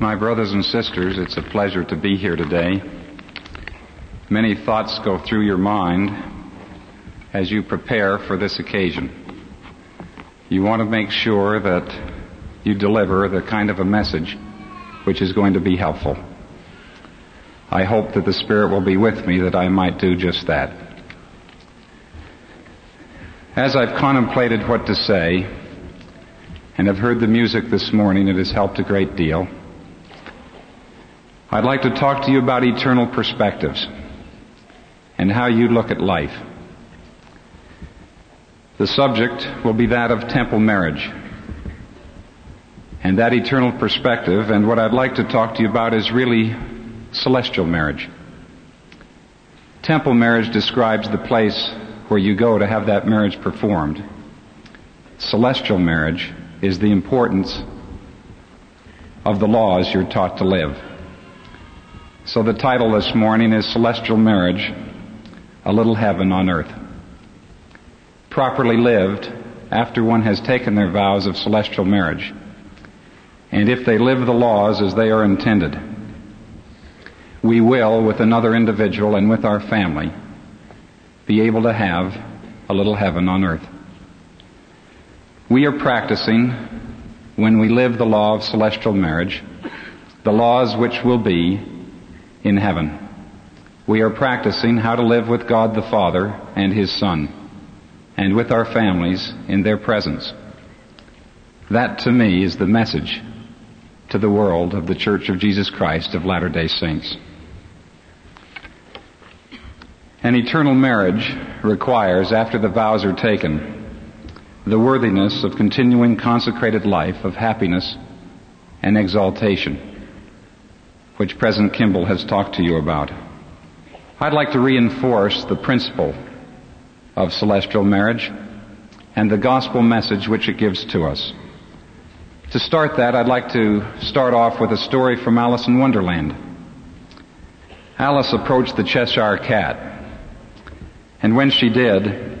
My brothers and sisters, it's a pleasure to be here today. Many thoughts go through your mind as you prepare for this occasion. You want to make sure that you deliver the kind of a message which is going to be helpful. I hope that the Spirit will be with me that I might do just that. As I've contemplated what to say, and have heard the music this morning, it has helped a great deal. I'd like to talk to you about eternal perspectives and how you look at life. The subject will be that of temple marriage. And that eternal perspective, and what I'd like to talk to you about is really celestial marriage. Temple marriage describes the place where you go to have that marriage performed. Celestial marriage is the importance of the laws you're taught to live. So the title this morning is Celestial Marriage, a Little Heaven on Earth. Properly lived after one has taken their vows of celestial marriage, and if they live the laws as they are intended, we will, with another individual and with our family, be able to have a little heaven on earth. We are practicing, when we live the law of celestial marriage, the laws which will be in heaven. We are practicing how to live with God the Father and His Son, and with our families in their presence. That to me is the message to the world of the Church of Jesus Christ of Latter-day Saints. An eternal marriage requires, after the vows are taken, the worthiness of continuing consecrated life of happiness and exaltation, which President Kimball has talked to you about. I'd like to reinforce the principle of celestial marriage and the gospel message which it gives to us. To start that, I'd like to start off with a story from Alice in Wonderland. Alice approached the Cheshire Cat and when she did,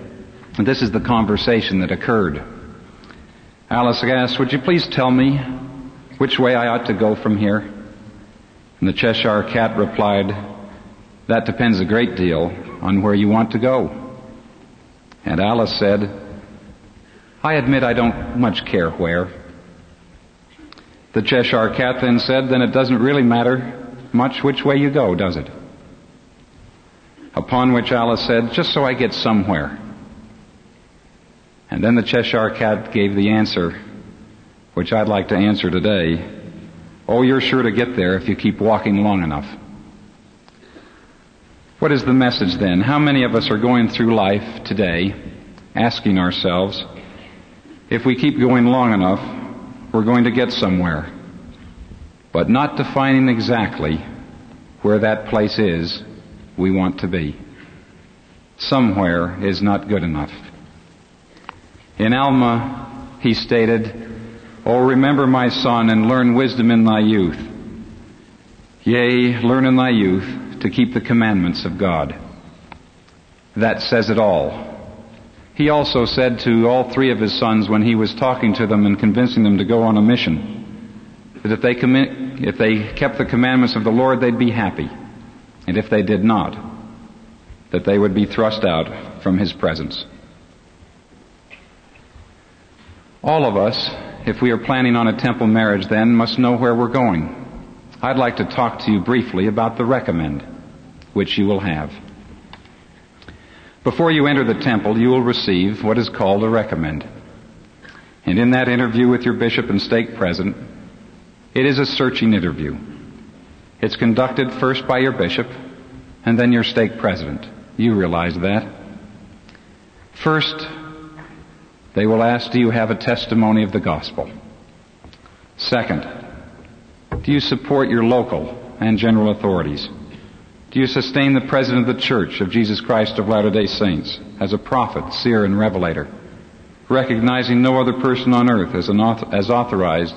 this is the conversation that occurred. Alice asked, would you please tell me which way I ought to go from here? And the Cheshire Cat replied, that depends a great deal on where you want to go. And Alice said, I admit I don't much care where. The Cheshire Cat then said, then it doesn't really matter much which way you go, does it? Upon which Alice said, just so I get somewhere. And then the Cheshire Cat gave the answer, which I'd like to answer today. Oh, you're sure to get there if you keep walking long enough. What is the message then? How many of us are going through life today asking ourselves, if we keep going long enough, we're going to get somewhere, but not defining exactly where that place is we want to be. Somewhere is not good enough. In Alma, he stated, Oh, remember my son and learn wisdom in thy youth. Yea, learn in thy youth to keep the commandments of God. That says it all. He also said to all three of his sons when he was talking to them and convincing them to go on a mission, that if they, commi- if they kept the commandments of the Lord, they'd be happy and if they did not, that they would be thrust out from his presence. All of us, if we are planning on a temple marriage then, must know where we're going. I'd like to talk to you briefly about the recommend, which you will have. Before you enter the temple, you will receive what is called a recommend. And in that interview with your bishop and stake president, it is a searching interview. It's conducted first by your bishop and then your stake president. You realize that. First, they will ask, do you have a testimony of the gospel? Second, do you support your local and general authorities? Do you sustain the president of the church of Jesus Christ of Latter-day Saints as a prophet, seer, and revelator, recognizing no other person on earth as, author, as authorized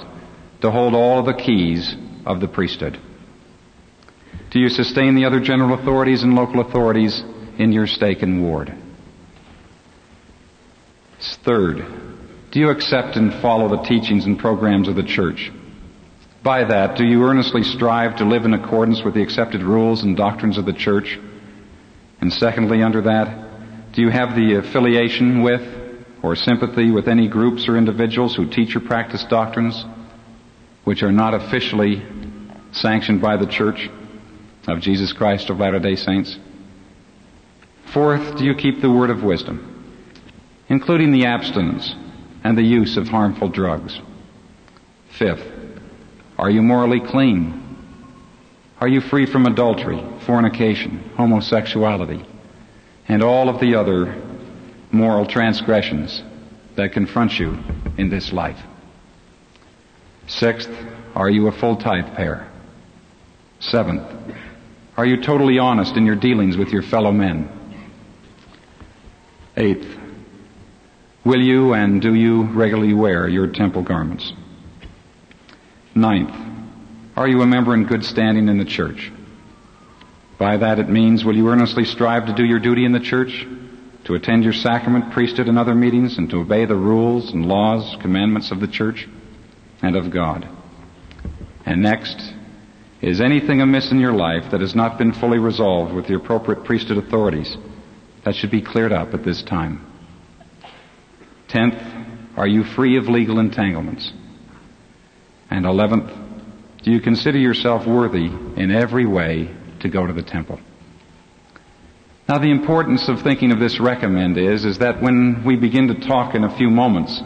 to hold all of the keys of the priesthood? Do you sustain the other general authorities and local authorities in your stake and ward? Third, do you accept and follow the teachings and programs of the church? By that, do you earnestly strive to live in accordance with the accepted rules and doctrines of the church? And secondly, under that, do you have the affiliation with or sympathy with any groups or individuals who teach or practice doctrines which are not officially sanctioned by the church of Jesus Christ of Latter-day Saints? Fourth, do you keep the word of wisdom, including the abstinence and the use of harmful drugs? Fifth, are you morally clean? Are you free from adultery, fornication, homosexuality, and all of the other moral transgressions that confront you in this life? Sixth, are you a full tithe payer? Seventh, are you totally honest in your dealings with your fellow men? Eighth, will you and do you regularly wear your temple garments? Ninth, are you a member in good standing in the church? By that it means, will you earnestly strive to do your duty in the church, to attend your sacrament, priesthood, and other meetings, and to obey the rules and laws, commandments of the church and of God? And next, is anything amiss in your life that has not been fully resolved with the appropriate priesthood authorities? That should be cleared up at this time. Tenth, are you free of legal entanglements? And eleventh, do you consider yourself worthy in every way to go to the temple? Now the importance of thinking of this recommend is, is that when we begin to talk in a few moments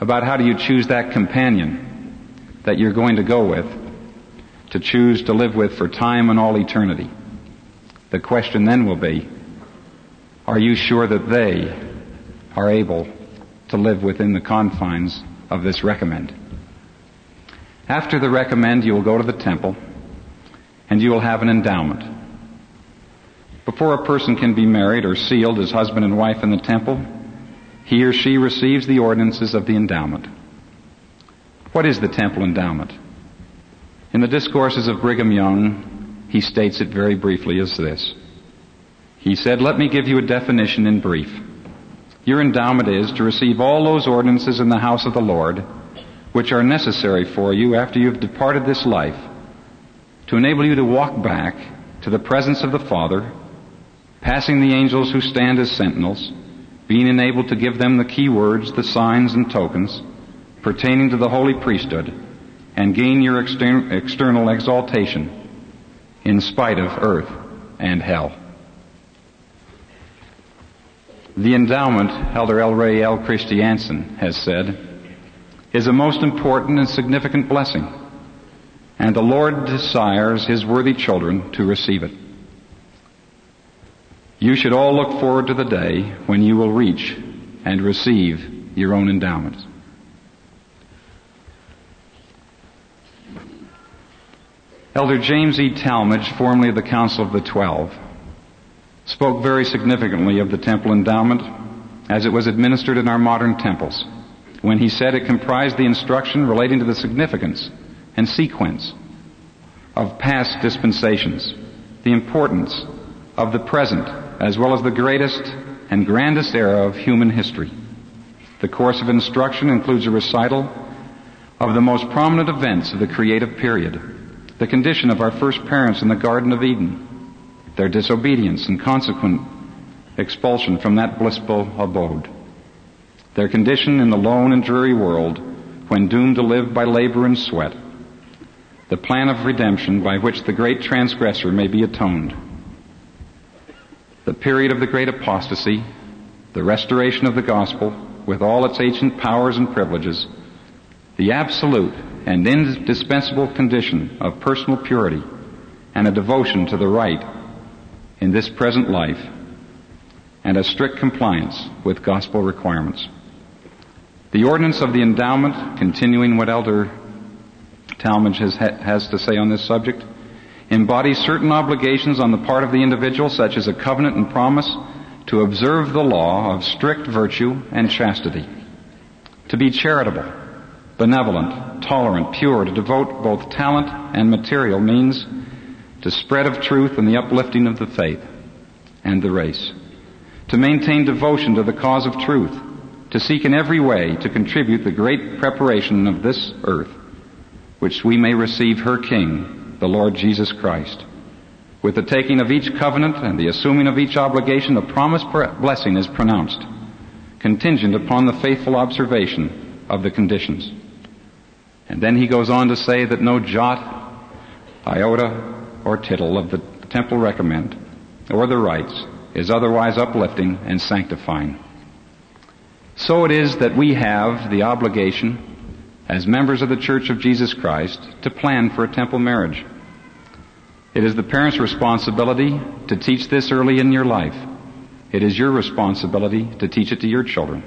about how do you choose that companion that you're going to go with, to choose to live with for time and all eternity, the question then will be, are you sure that they are able to live within the confines of this recommend? After the recommend, you will go to the temple and you will have an endowment. Before a person can be married or sealed as husband and wife in the temple, he or she receives the ordinances of the endowment. What is the temple endowment? In the discourses of Brigham Young, he states it very briefly as this. He said, let me give you a definition in brief. Your endowment is to receive all those ordinances in the house of the Lord which are necessary for you after you have departed this life to enable you to walk back to the presence of the Father, passing the angels who stand as sentinels, being enabled to give them the key words, the signs and tokens pertaining to the holy priesthood, and gain your exter- external exaltation in spite of earth and hell. The endowment, Elder ElRay L. Christiansen has said, is a most important and significant blessing. And the Lord desires His worthy children to receive it. You should all look forward to the day when you will reach and receive your own endowments. Elder James E. Talmage, formerly of the Council of the Twelve, spoke very significantly of the temple endowment as it was administered in our modern temples when he said it comprised the instruction relating to the significance and sequence of past dispensations, the importance of the present, as well as the greatest and grandest era of human history. The course of instruction includes a recital of the most prominent events of the creative period, the condition of our first parents in the Garden of Eden, their disobedience and consequent expulsion from that blissful abode. Their condition in the lone and dreary world when doomed to live by labor and sweat, the plan of redemption by which the great transgressor may be atoned, the period of the great apostasy, the restoration of the gospel with all its ancient powers and privileges, the absolute and indispensable condition of personal purity and a devotion to the right in this present life and a strict compliance with gospel requirements. The ordinance of the endowment, continuing what Elder Talmage has, has to say on this subject, embodies certain obligations on the part of the individual, such as a covenant and promise to observe the law of strict virtue and chastity, to be charitable, benevolent, tolerant, pure, to devote both talent and material means to spread of truth and the uplifting of the faith and the race, to maintain devotion to the cause of truth, to seek in every way to contribute the great preparation of this earth which we may receive her King, the Lord Jesus Christ. With the taking of each covenant and the assuming of each obligation, the promised blessing is pronounced, contingent upon the faithful observation of the conditions. And then he goes on to say that no jot, iota, or tittle of the temple recommend, or the rites, is otherwise uplifting and sanctifying. So it is that we have the obligation, as members of the Church of Jesus Christ, to plan for a temple marriage. It is the parent's responsibility to teach this early in your life. It is your responsibility to teach it to your children.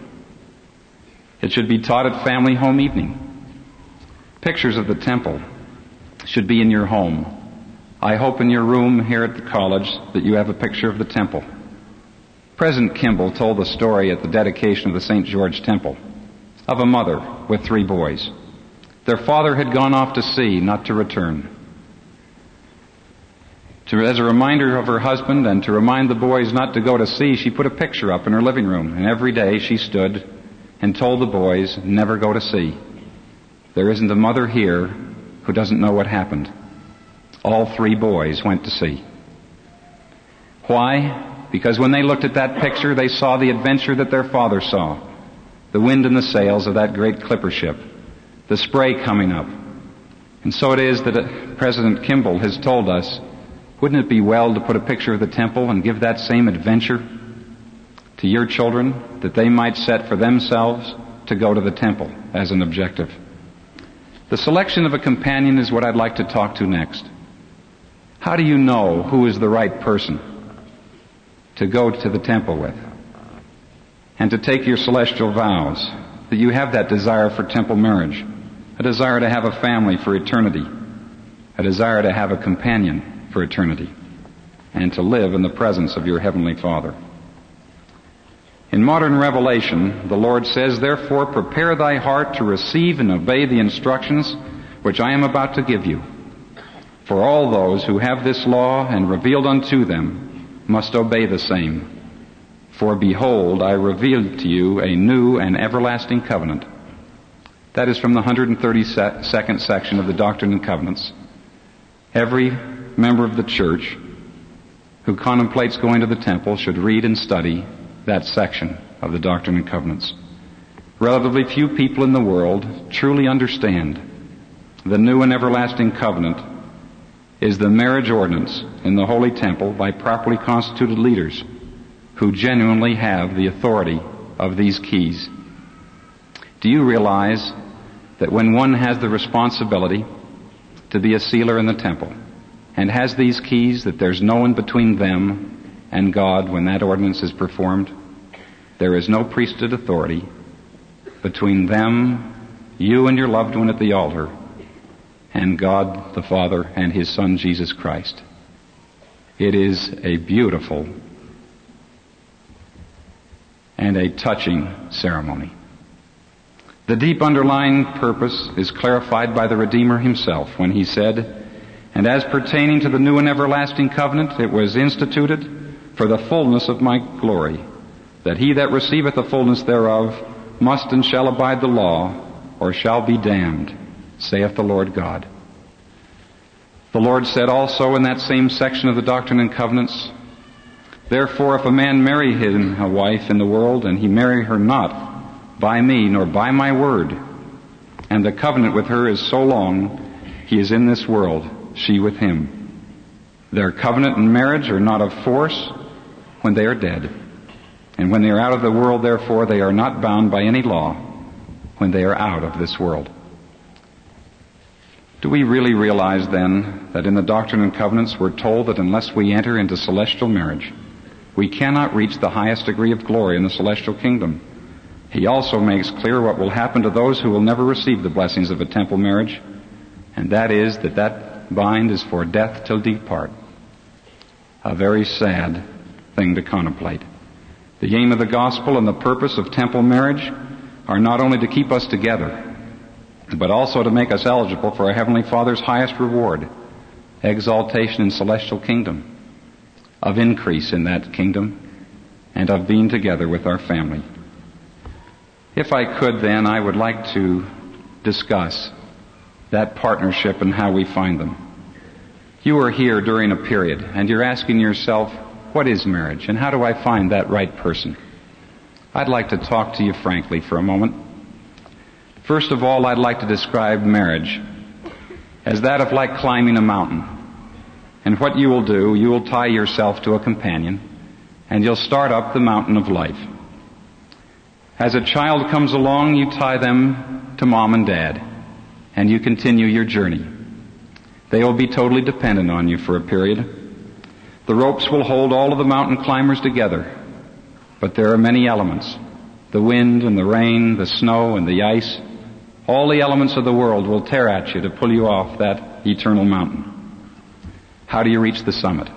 It should be taught at family home evening. Pictures of the temple should be in your home. I hope in your room here at the college that you have a picture of the temple. President Kimball told the story at the dedication of the St. George Temple of a mother with three boys. Their father had gone off to sea, not to return. To, as a reminder of her husband and to remind the boys not to go to sea, she put a picture up in her living room, and every day she stood and told the boys, never go to sea. There isn't a mother here who doesn't know what happened. All three boys went to sea. Why? Because when they looked at that picture, they saw the adventure that their father saw. The wind in the sails of that great clipper ship. The spray coming up. And so it is that uh, President Kimball has told us wouldn't it be well to put a picture of the temple and give that same adventure to your children that they might set for themselves to go to the temple as an objective? The selection of a companion is what I'd like to talk to next. How do you know who is the right person to go to the temple with? And to take your celestial vows, that you have that desire for temple marriage, a desire to have a family for eternity, a desire to have a companion for eternity and to live in the presence of your Heavenly Father. In modern revelation, the Lord says, Therefore prepare thy heart to receive and obey the instructions which I am about to give you. For all those who have this law and revealed unto them must obey the same. For behold, I reveal to you a new and everlasting covenant. That is from the 132nd section of the Doctrine and Covenants. Every member of the church who contemplates going to the temple should read and study that section of the Doctrine and Covenants. Relatively few people in the world truly understand the new and everlasting covenant is the marriage ordinance in the Holy Temple by properly constituted leaders who genuinely have the authority of these keys. Do you realize that when one has the responsibility to be a sealer in the temple, and has these keys that there's no one between them and God when that ordinance is performed. There is no priesthood authority between them, you and your loved one at the altar, and God the Father and His Son Jesus Christ. It is a beautiful and a touching ceremony. The deep underlying purpose is clarified by the Redeemer himself when he said, and as pertaining to the new and everlasting covenant, it was instituted for the fullness of my glory, that he that receiveth the fullness thereof must and shall abide the law, or shall be damned, saith the Lord God. The Lord said also in that same section of the Doctrine and Covenants, Therefore if a man marry him a wife in the world, and he marry her not by me, nor by my word, and the covenant with her is so long, he is in this world, she with him. Their covenant and marriage are not of force when they are dead. And when they are out of the world, therefore, they are not bound by any law when they are out of this world. Do we really realize then that in the Doctrine and Covenants we're told that unless we enter into celestial marriage, we cannot reach the highest degree of glory in the celestial kingdom? He also makes clear what will happen to those who will never receive the blessings of a temple marriage, and that is that that bind is for death till depart. A very sad thing to contemplate. The aim of the gospel and the purpose of temple marriage are not only to keep us together, but also to make us eligible for our Heavenly Father's highest reward, exaltation in celestial kingdom, of increase in that kingdom, and of being together with our family. If I could then, I would like to discuss that partnership and how we find them. You are here during a period and you're asking yourself, what is marriage and how do I find that right person? I'd like to talk to you frankly for a moment. First of all, I'd like to describe marriage as that of like climbing a mountain. And what you will do, you will tie yourself to a companion and you'll start up the mountain of life. As a child comes along, you tie them to mom and dad and you continue your journey. They will be totally dependent on you for a period. The ropes will hold all of the mountain climbers together, but there are many elements. The wind and the rain, the snow and the ice, all the elements of the world will tear at you to pull you off that eternal mountain. How do you reach the summit?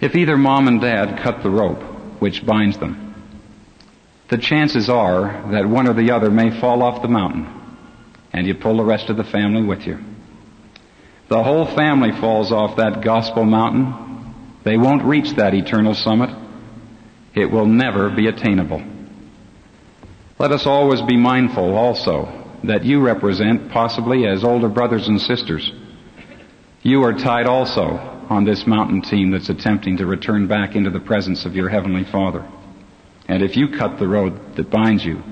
If either mom and dad cut the rope which binds them, the chances are that one or the other may fall off the mountain and you pull the rest of the family with you. The whole family falls off that gospel mountain. They won't reach that eternal summit. It will never be attainable. Let us always be mindful also that you represent possibly as older brothers and sisters. You are tied also on this mountain team that's attempting to return back into the presence of your Heavenly Father. And if you cut the road that binds you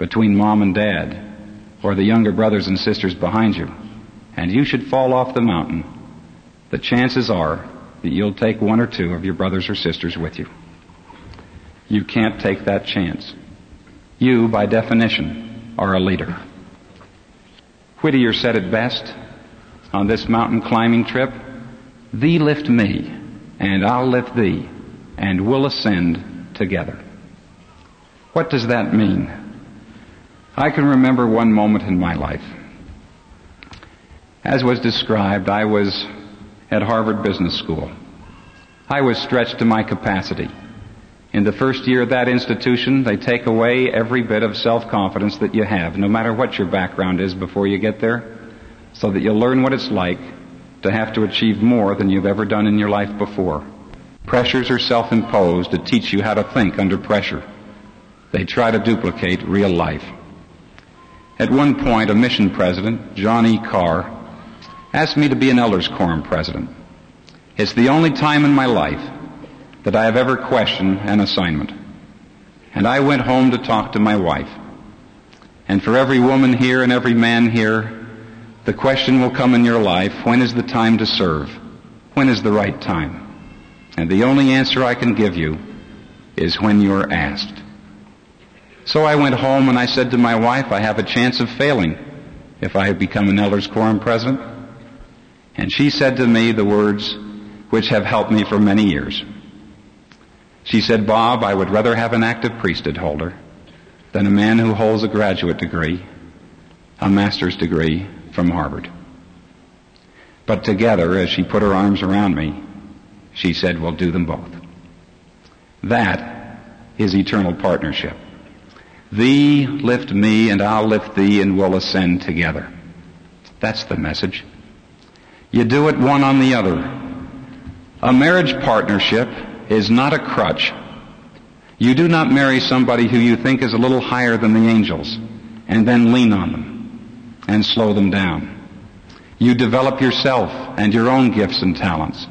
between mom and dad, or the younger brothers and sisters behind you, and you should fall off the mountain, the chances are that you'll take one or two of your brothers or sisters with you. You can't take that chance. You, by definition, are a leader. Whittier said it best on this mountain climbing trip, Thee lift me, and I'll lift thee, and we'll ascend together. What does that mean? I can remember one moment in my life. As was described, I was at Harvard Business School. I was stretched to my capacity. In the first year of that institution, they take away every bit of self-confidence that you have, no matter what your background is before you get there, so that you'll learn what it's like to have to achieve more than you've ever done in your life before. Pressures are self-imposed to teach you how to think under pressure. They try to duplicate real life. At one point, a mission president, John E. Carr, asked me to be an elders quorum president. It's the only time in my life that I have ever questioned an assignment. And I went home to talk to my wife. And for every woman here and every man here, the question will come in your life, when is the time to serve? When is the right time? And the only answer I can give you is when you're asked. So I went home and I said to my wife, I have a chance of failing if I become an elders quorum president. And she said to me the words which have helped me for many years. She said, Bob, I would rather have an active priesthood holder than a man who holds a graduate degree, a master's degree from Harvard. But together, as she put her arms around me, she said, we'll do them both. That is eternal partnership. Thee lift me and I'll lift thee and we'll ascend together. That's the message. You do it one on the other. A marriage partnership is not a crutch. You do not marry somebody who you think is a little higher than the angels and then lean on them and slow them down. You develop yourself and your own gifts and talents.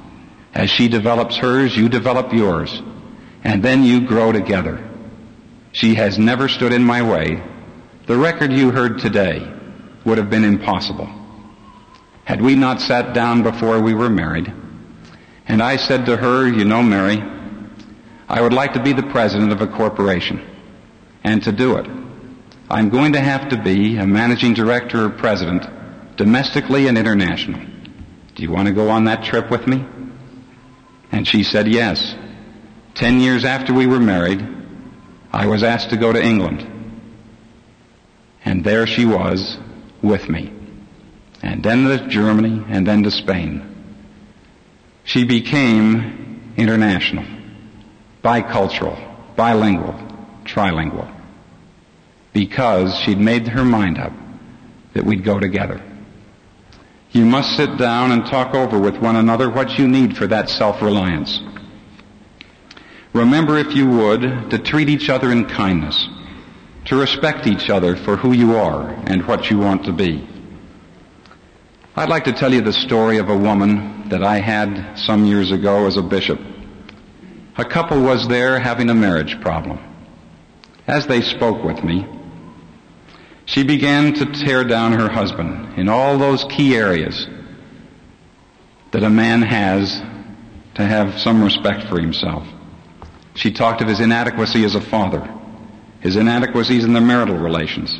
As she develops hers, you develop yours. And then you grow together. She has never stood in my way. The record you heard today would have been impossible. Had we not sat down before we were married, and I said to her, you know, Mary, I would like to be the president of a corporation. And to do it, I'm going to have to be a managing director or president domestically and international. Do you want to go on that trip with me? And she said yes. Ten years after we were married, I was asked to go to England. And there she was with me. And then to Germany and then to Spain. She became international, bicultural, bilingual, trilingual. Because she'd made her mind up that we'd go together. You must sit down and talk over with one another what you need for that self-reliance. Remember, if you would, to treat each other in kindness, to respect each other for who you are and what you want to be. I'd like to tell you the story of a woman that I had some years ago as a bishop. A couple was there having a marriage problem. As they spoke with me, she began to tear down her husband in all those key areas that a man has to have some respect for himself. She talked of his inadequacy as a father, his inadequacies in their marital relations,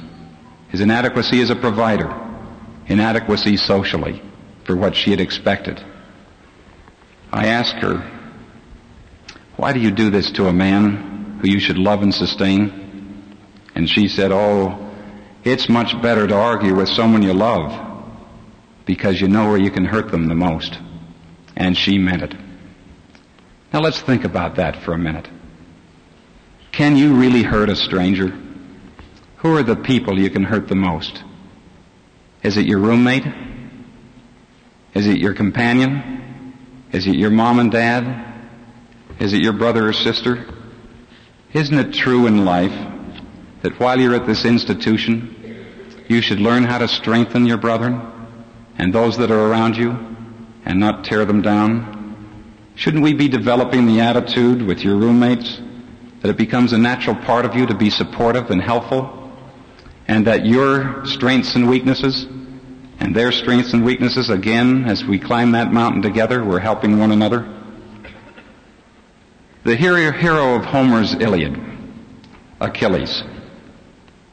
his inadequacy as a provider, inadequacy socially for what she had expected. I asked her, why do you do this to a man who you should love and sustain? And she said, oh, it's much better to argue with someone you love because you know where you can hurt them the most. And she meant it. Now let's think about that for a minute. Can you really hurt a stranger? Who are the people you can hurt the most? Is it your roommate? Is it your companion? Is it your mom and dad? Is it your brother or sister? Isn't it true in life that while you're at this institution, you should learn how to strengthen your brethren and those that are around you and not tear them down? Shouldn't we be developing the attitude with your roommates that it becomes a natural part of you to be supportive and helpful and that your strengths and weaknesses and their strengths and weaknesses again as we climb that mountain together we're helping one another the hero of homer's iliad achilles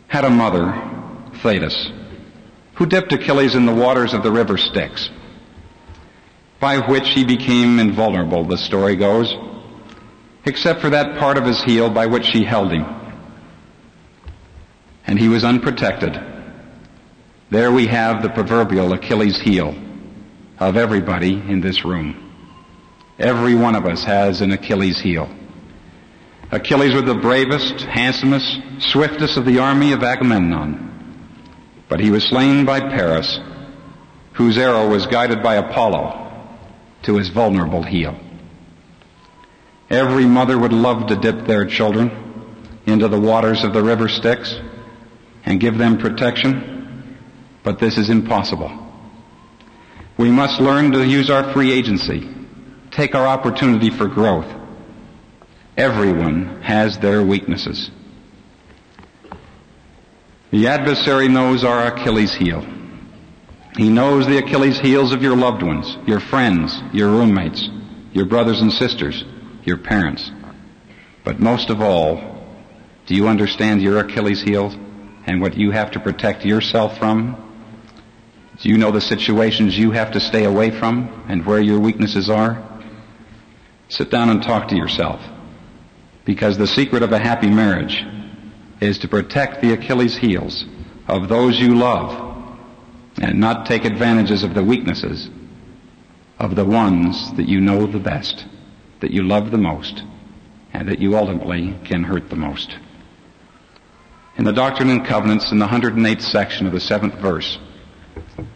had a mother thetis who dipped achilles in the waters of the river styx by which he became invulnerable the story goes except for that part of his heel by which she held him and he was unprotected. There we have the proverbial Achilles heel of everybody in this room. Every one of us has an Achilles heel. Achilles was the bravest, handsomest, swiftest of the army of Agamemnon. But he was slain by Paris, whose arrow was guided by Apollo to his vulnerable heel. Every mother would love to dip their children into the waters of the river Styx and give them protection, but this is impossible. We must learn to use our free agency, take our opportunity for growth. Everyone has their weaknesses. The adversary knows our Achilles heel. He knows the Achilles heels of your loved ones, your friends, your roommates, your brothers and sisters, your parents. But most of all, do you understand your Achilles heel? and what you have to protect yourself from? Do you know the situations you have to stay away from and where your weaknesses are? Sit down and talk to yourself. Because the secret of a happy marriage is to protect the Achilles heels of those you love and not take advantages of the weaknesses of the ones that you know the best, that you love the most, and that you ultimately can hurt the most in the Doctrine and Covenants in the 108th section of the seventh verse.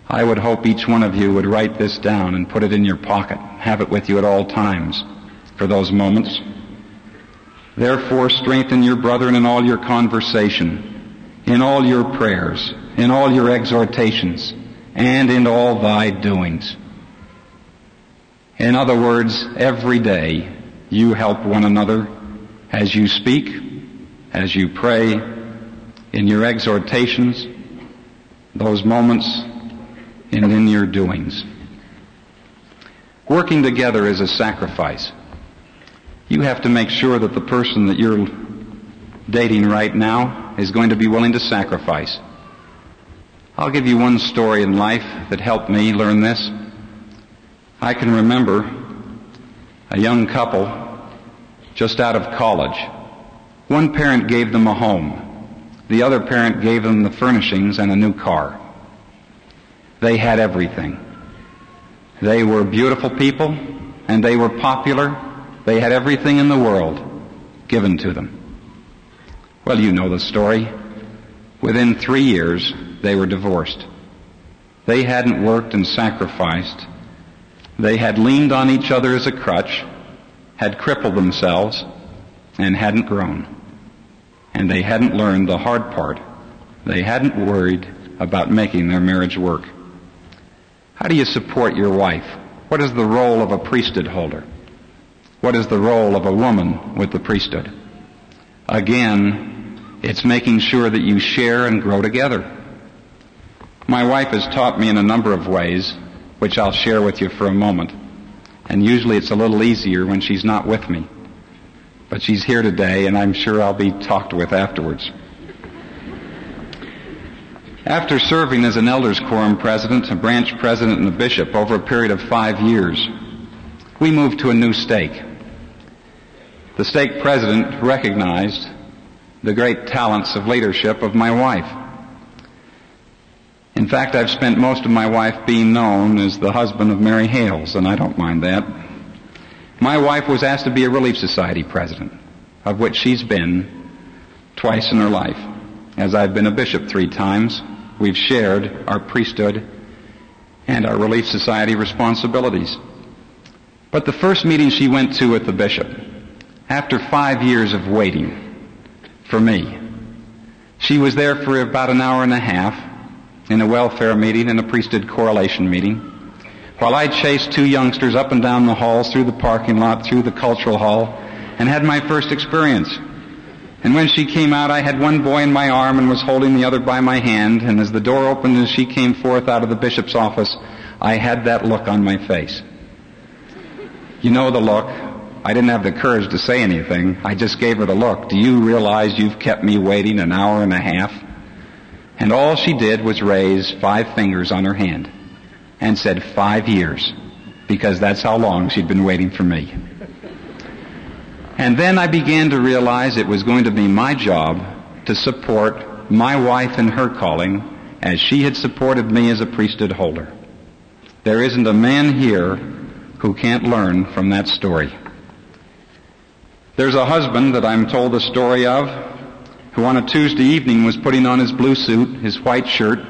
I would hope each one of you would write this down and put it in your pocket, have it with you at all times for those moments. Therefore strengthen your brethren in all your conversation, in all your prayers, in all your exhortations, and in all thy doings. In other words, every day you help one another as you speak, as you pray, in your exhortations, those moments, and in your doings. Working together is a sacrifice. You have to make sure that the person that you're dating right now is going to be willing to sacrifice. I'll give you one story in life that helped me learn this. I can remember a young couple just out of college. One parent gave them a home. The other parent gave them the furnishings and a new car. They had everything. They were beautiful people and they were popular. They had everything in the world given to them. Well, you know the story. Within three years, they were divorced. They hadn't worked and sacrificed. They had leaned on each other as a crutch, had crippled themselves, and hadn't grown and they hadn't learned the hard part. They hadn't worried about making their marriage work. How do you support your wife? What is the role of a priesthood holder? What is the role of a woman with the priesthood? Again, it's making sure that you share and grow together. My wife has taught me in a number of ways, which I'll share with you for a moment. And usually it's a little easier when she's not with me. But she's here today and I'm sure I'll be talked with afterwards. After serving as an elders quorum president, a branch president, and a bishop over a period of five years, we moved to a new stake. The stake president recognized the great talents of leadership of my wife. In fact, I've spent most of my life being known as the husband of Mary Hales, and I don't mind that. My wife was asked to be a Relief Society president, of which she's been twice in her life. As I've been a bishop three times, we've shared our priesthood and our Relief Society responsibilities. But the first meeting she went to with the bishop, after five years of waiting for me, she was there for about an hour and a half in a welfare meeting and a priesthood correlation meeting, while I chased two youngsters up and down the halls, through the parking lot, through the cultural hall, and had my first experience. And when she came out, I had one boy in my arm and was holding the other by my hand, and as the door opened and she came forth out of the bishop's office, I had that look on my face. You know the look. I didn't have the courage to say anything. I just gave her the look. Do you realize you've kept me waiting an hour and a half? And all she did was raise five fingers on her hand and said five years because that's how long she'd been waiting for me. And then I began to realize it was going to be my job to support my wife in her calling as she had supported me as a priesthood holder. There isn't a man here who can't learn from that story. There's a husband that I'm told the story of who on a Tuesday evening was putting on his blue suit, his white shirt,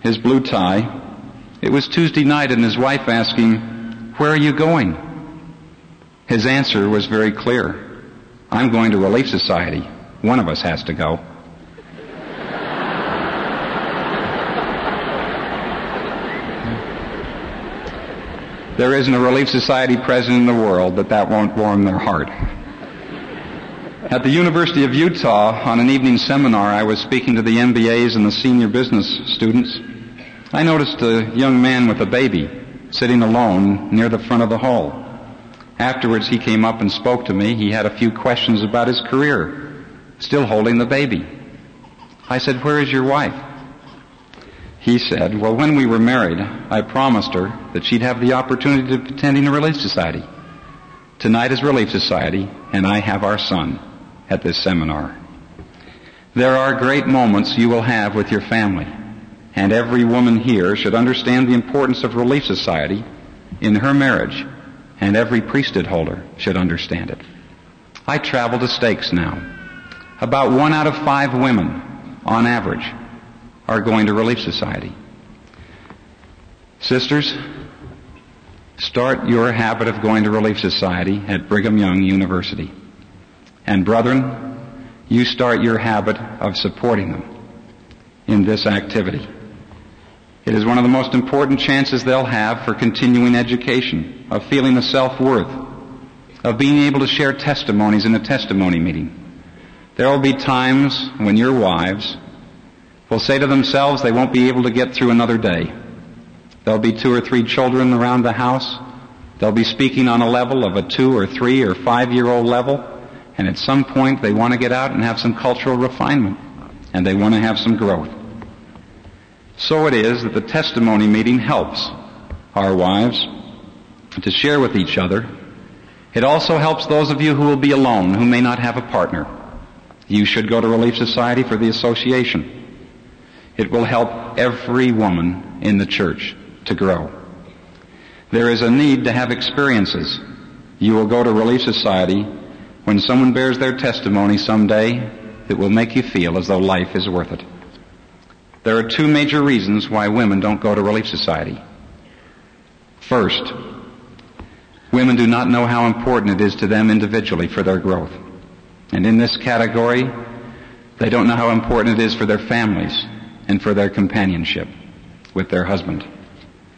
his blue tie. It was Tuesday night and his wife asked him, where are you going? His answer was very clear. I'm going to Relief Society. One of us has to go. There isn't a Relief Society president in the world that that won't warm their heart. At the University of Utah, on an evening seminar, I was speaking to the MBAs and the senior business students. I noticed a young man with a baby sitting alone near the front of the hall. Afterwards, he came up and spoke to me. He had a few questions about his career, still holding the baby. I said, where is your wife? He said, well, when we were married, I promised her that she'd have the opportunity of attending a relief society. Tonight is Relief Society, and I have our son at this seminar. There are great moments you will have with your family, and every woman here should understand the importance of Relief Society in her marriage, and every priesthood holder should understand it. I travel to stakes now. About one out of five women, on average, are going to Relief Society. Sisters, start your habit of going to Relief Society at Brigham Young University. And brethren, you start your habit of supporting them in this activity. It is one of the most important chances they'll have for continuing education, of feeling the self-worth, of being able to share testimonies in a testimony meeting. There will be times when your wives will say to themselves they won't be able to get through another day. There'll be two or three children around the house. They'll be speaking on a level of a two or three or five year old level. And at some point they want to get out and have some cultural refinement. And they want to have some growth. So it is that the testimony meeting helps our wives to share with each other. It also helps those of you who will be alone, who may not have a partner. You should go to Relief Society for the association. It will help every woman in the church to grow. There is a need to have experiences. You will go to Relief Society when someone bears their testimony someday that will make you feel as though life is worth it. There are two major reasons why women don't go to Relief Society. First, women do not know how important it is to them individually for their growth. And in this category, they don't know how important it is for their families and for their companionship with their husband.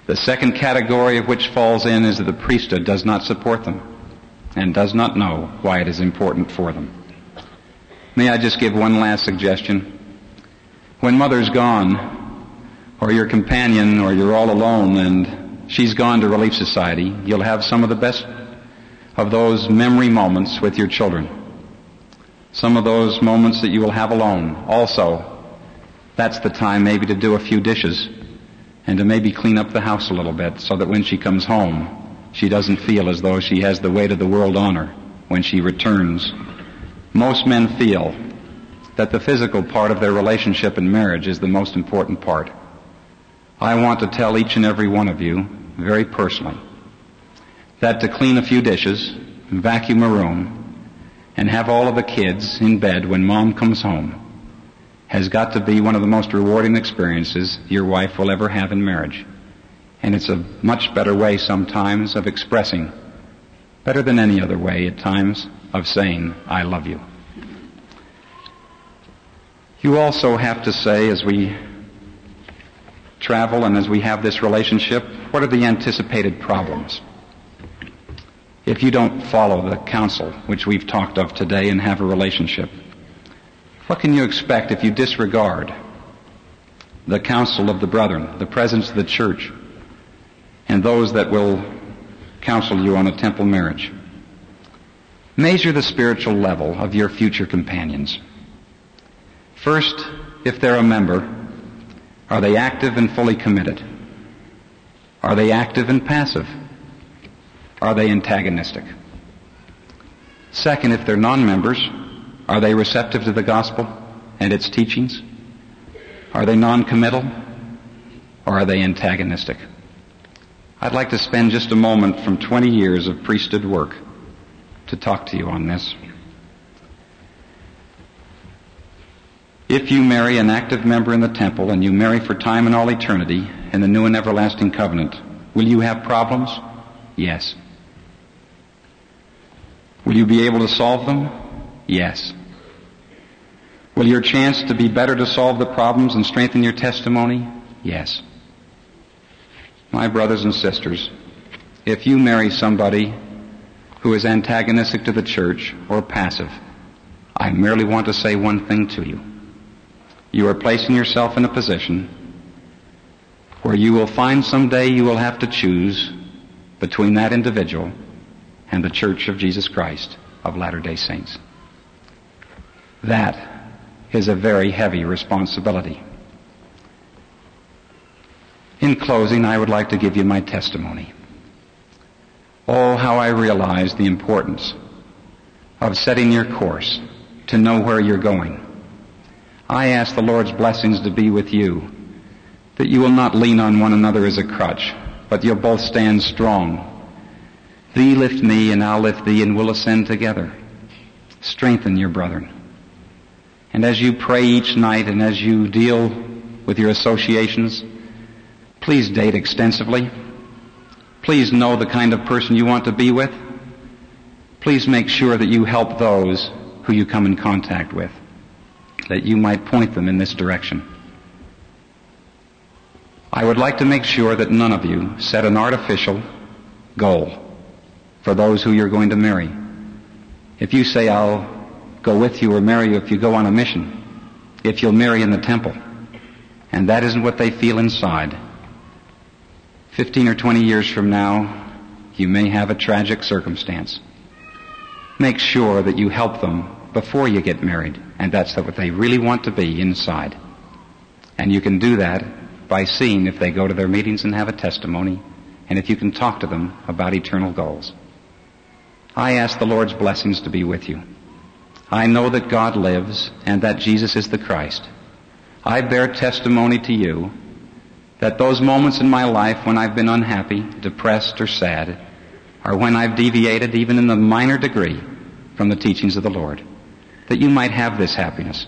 The second category of which falls in is that the priesthood does not support them and does not know why it is important for them. May I just give one last suggestion? When mother's gone, or your companion, or you're all alone and she's gone to Relief Society, you'll have some of the best of those memory moments with your children. Some of those moments that you will have alone. Also, that's the time maybe to do a few dishes and to maybe clean up the house a little bit so that when she comes home, she doesn't feel as though she has the weight of the world on her when she returns. Most men feel that the physical part of their relationship and marriage is the most important part. I want to tell each and every one of you, very personally, that to clean a few dishes, vacuum a room, and have all of the kids in bed when mom comes home has got to be one of the most rewarding experiences your wife will ever have in marriage. And it's a much better way sometimes of expressing, better than any other way at times, of saying, I love you. You also have to say, as we travel and as we have this relationship, what are the anticipated problems? If you don't follow the counsel which we've talked of today and have a relationship, what can you expect if you disregard the counsel of the brethren, the presence of the church, and those that will counsel you on a temple marriage? Measure the spiritual level of your future companions. First, if they're a member, are they active and fully committed? Are they active and passive? Are they antagonistic? Second, if they're non-members, are they receptive to the gospel and its teachings? Are they non-committal? Or are they antagonistic? I'd like to spend just a moment from 20 years of priesthood work to talk to you on this. If you marry an active member in the temple and you marry for time and all eternity in the new and everlasting covenant, will you have problems? Yes. Will you be able to solve them? Yes. Will your chance to be better to solve the problems and strengthen your testimony? Yes. My brothers and sisters, if you marry somebody who is antagonistic to the church or passive, I merely want to say one thing to you. You are placing yourself in a position where you will find someday you will have to choose between that individual and the Church of Jesus Christ of Latter-day Saints. That is a very heavy responsibility. In closing, I would like to give you my testimony. Oh, how I realize the importance of setting your course to know where you're going. I ask the Lord's blessings to be with you, that you will not lean on one another as a crutch, but you'll both stand strong Thee lift me, and I'll lift thee, and we'll ascend together. Strengthen your brethren. And as you pray each night and as you deal with your associations, please date extensively. Please know the kind of person you want to be with. Please make sure that you help those who you come in contact with, that you might point them in this direction. I would like to make sure that none of you set an artificial goal for those who you're going to marry. If you say, I'll go with you or marry you if you go on a mission, if you'll marry in the temple, and that isn't what they feel inside, 15 or 20 years from now, you may have a tragic circumstance. Make sure that you help them before you get married, and that's what they really want to be inside. And you can do that by seeing if they go to their meetings and have a testimony, and if you can talk to them about eternal goals. I ask the Lord's blessings to be with you. I know that God lives and that Jesus is the Christ. I bear testimony to you that those moments in my life when I've been unhappy, depressed, or sad are when I've deviated even in the minor degree from the teachings of the Lord. That you might have this happiness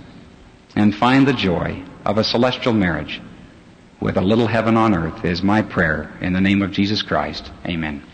and find the joy of a celestial marriage with a little heaven on earth is my prayer in the name of Jesus Christ. Amen.